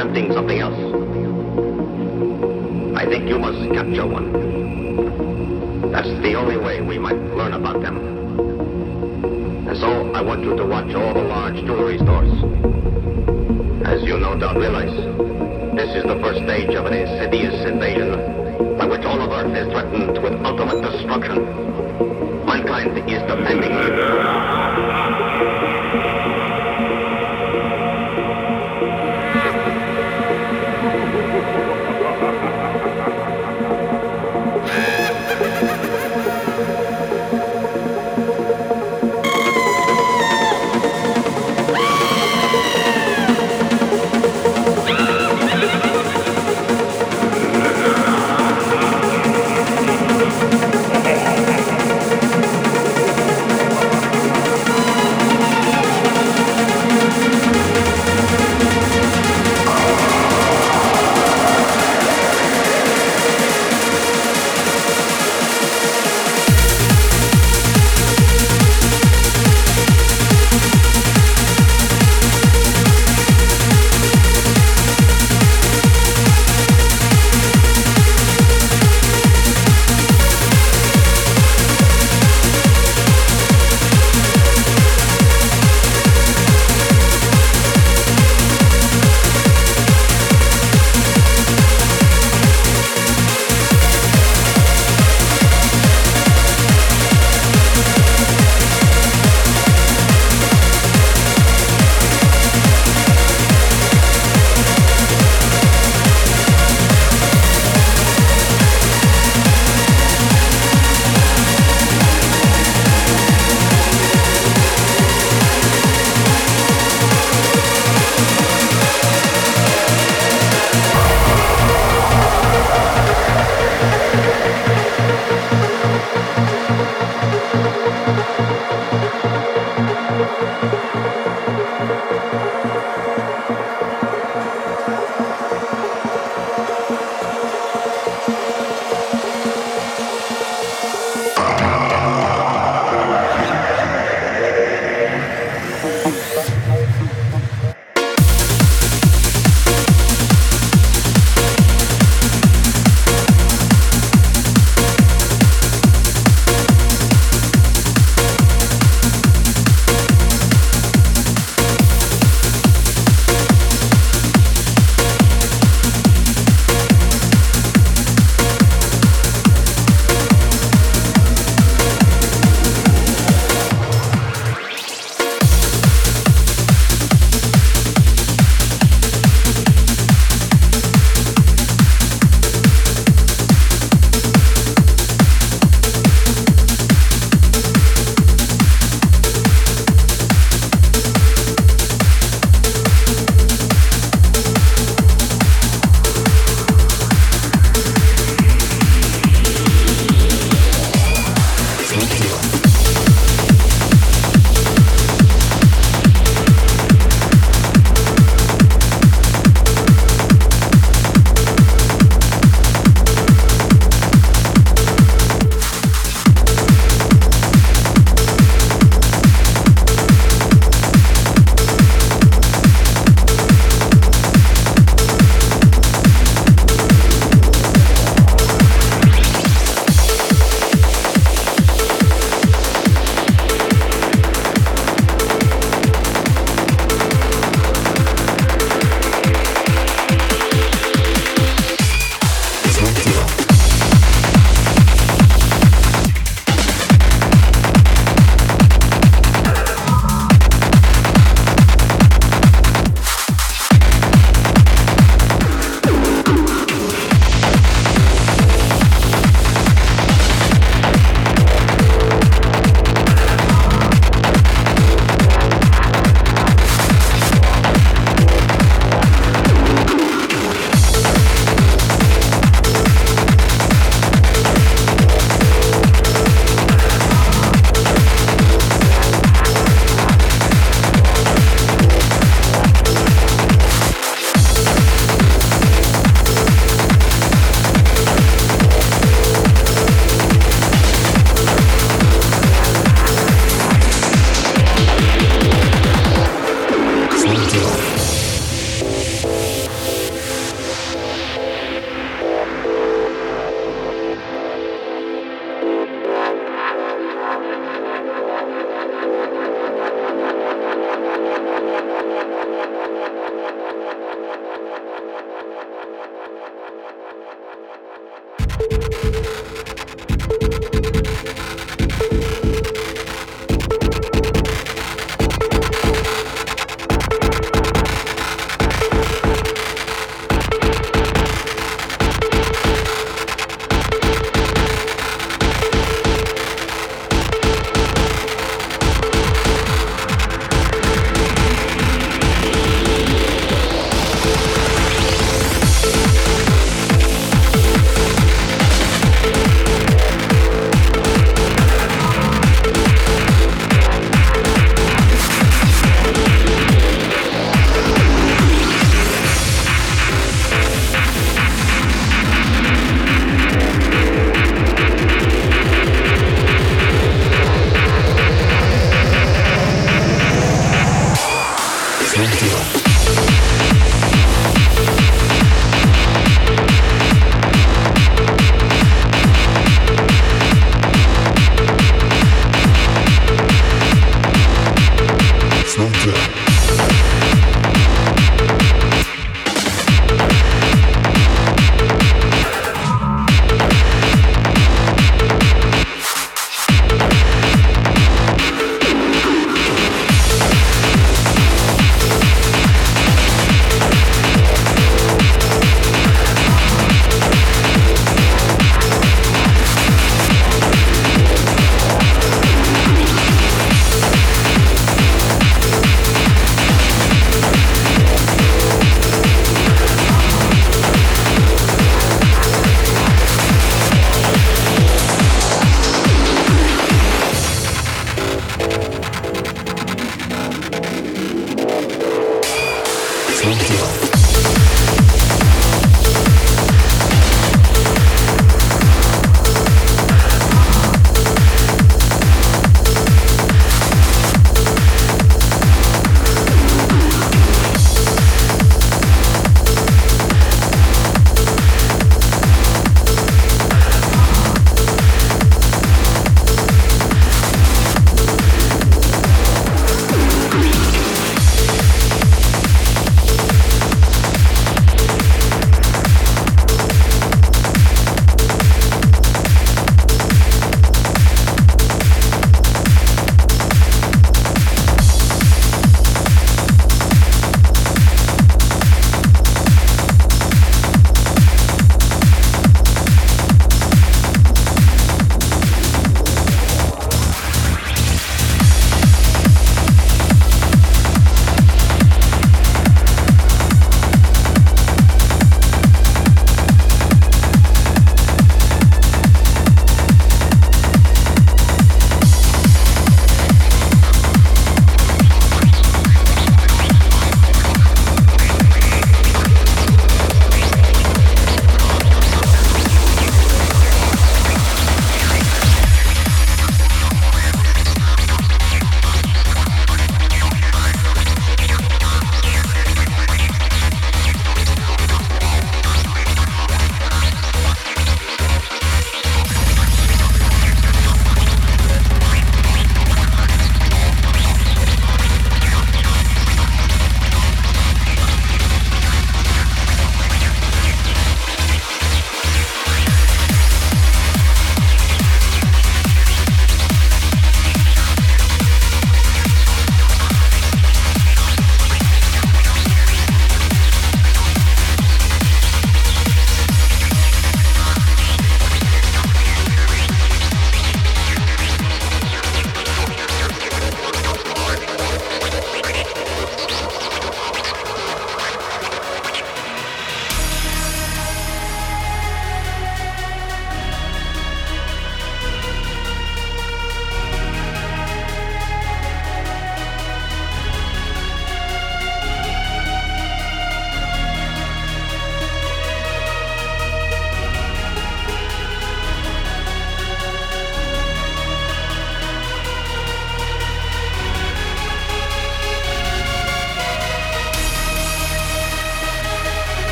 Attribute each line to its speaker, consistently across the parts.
Speaker 1: attempting something else. I think you must capture one. That's the only way we might learn about them. And so I want you to watch all the large jewelry stores. As you no doubt realize, this is the first stage of an insidious invasion by which all of Earth is threatened with ultimate destruction. Mankind is demanding.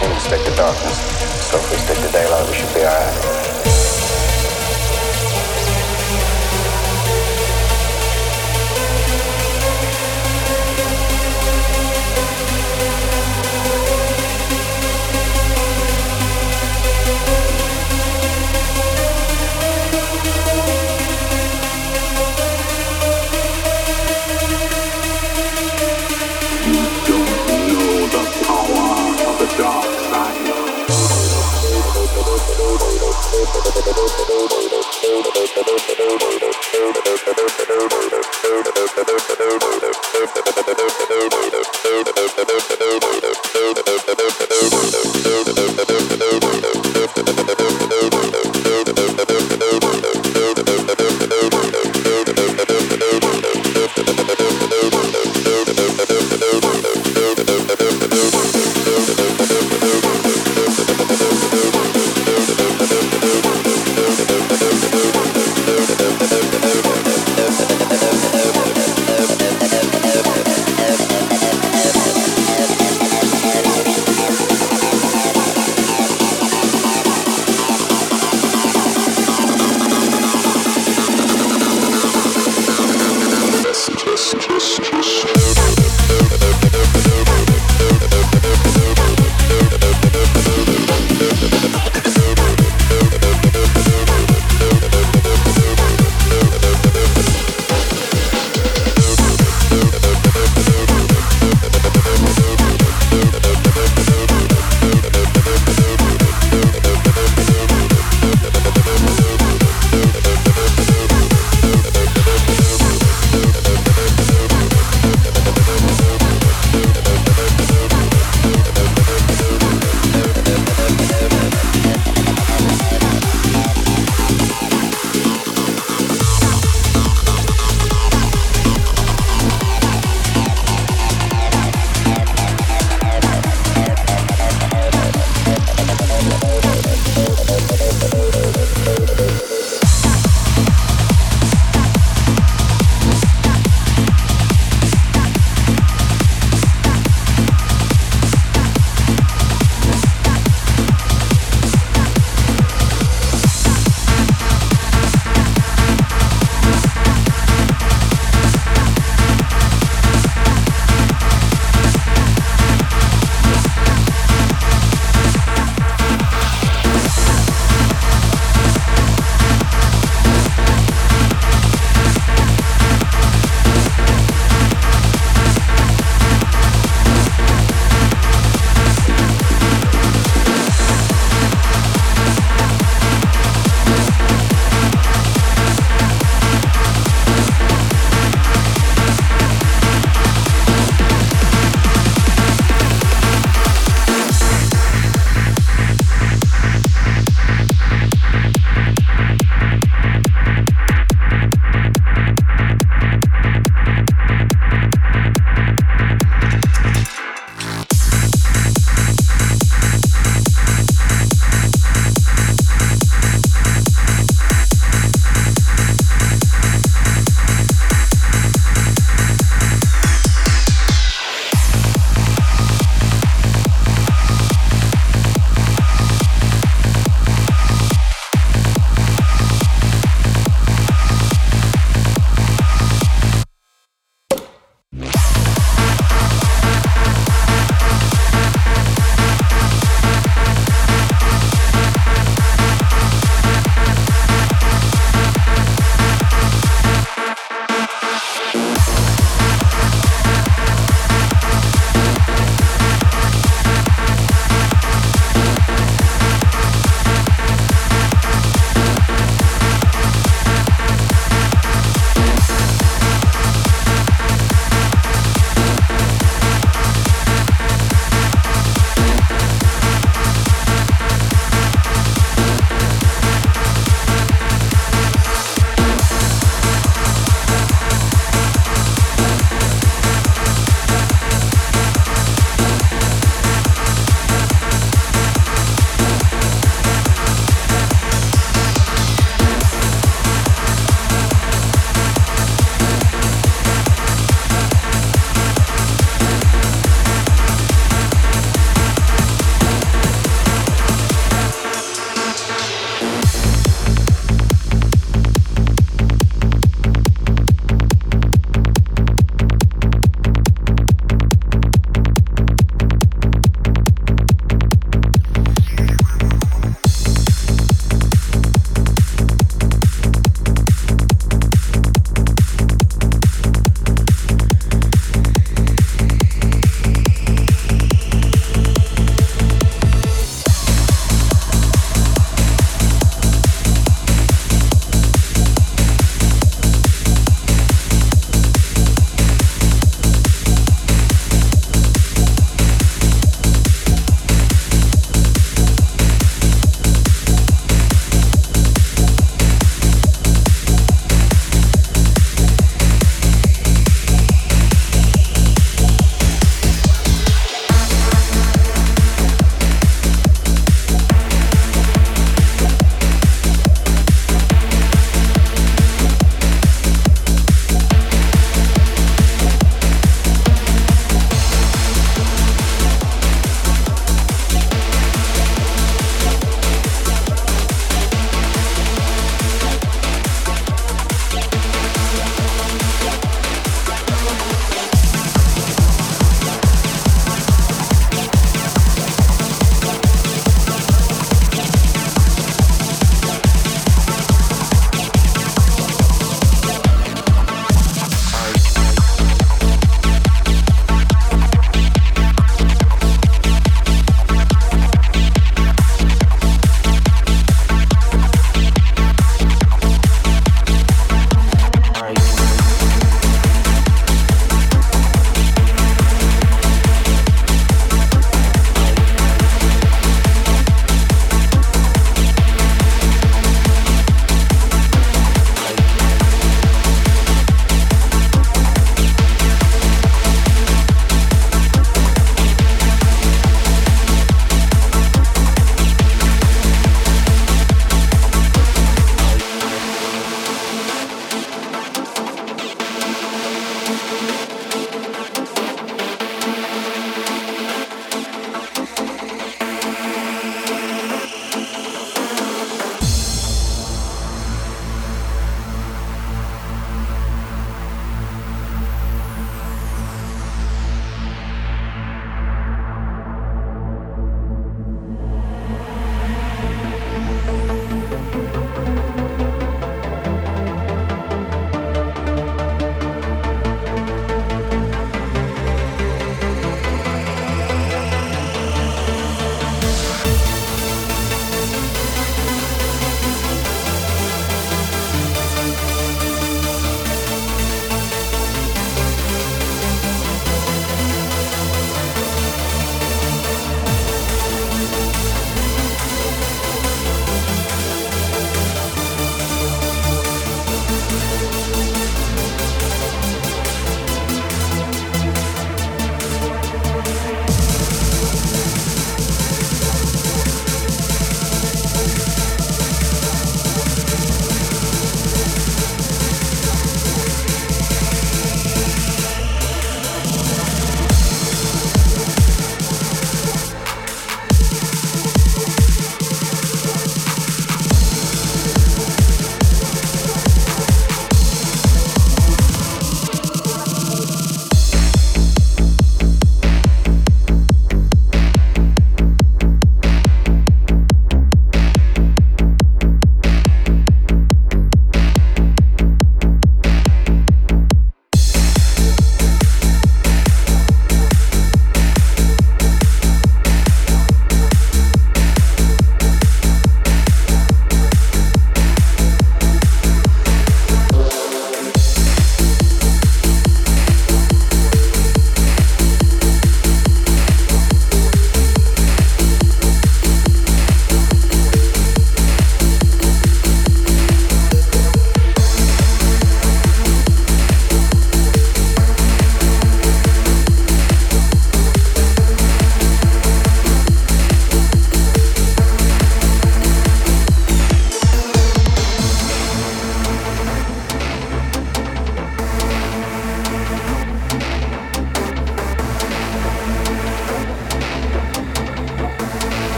Speaker 2: Seem to stick to darkness. So if we stick to daylight, we should be alright. どうだ?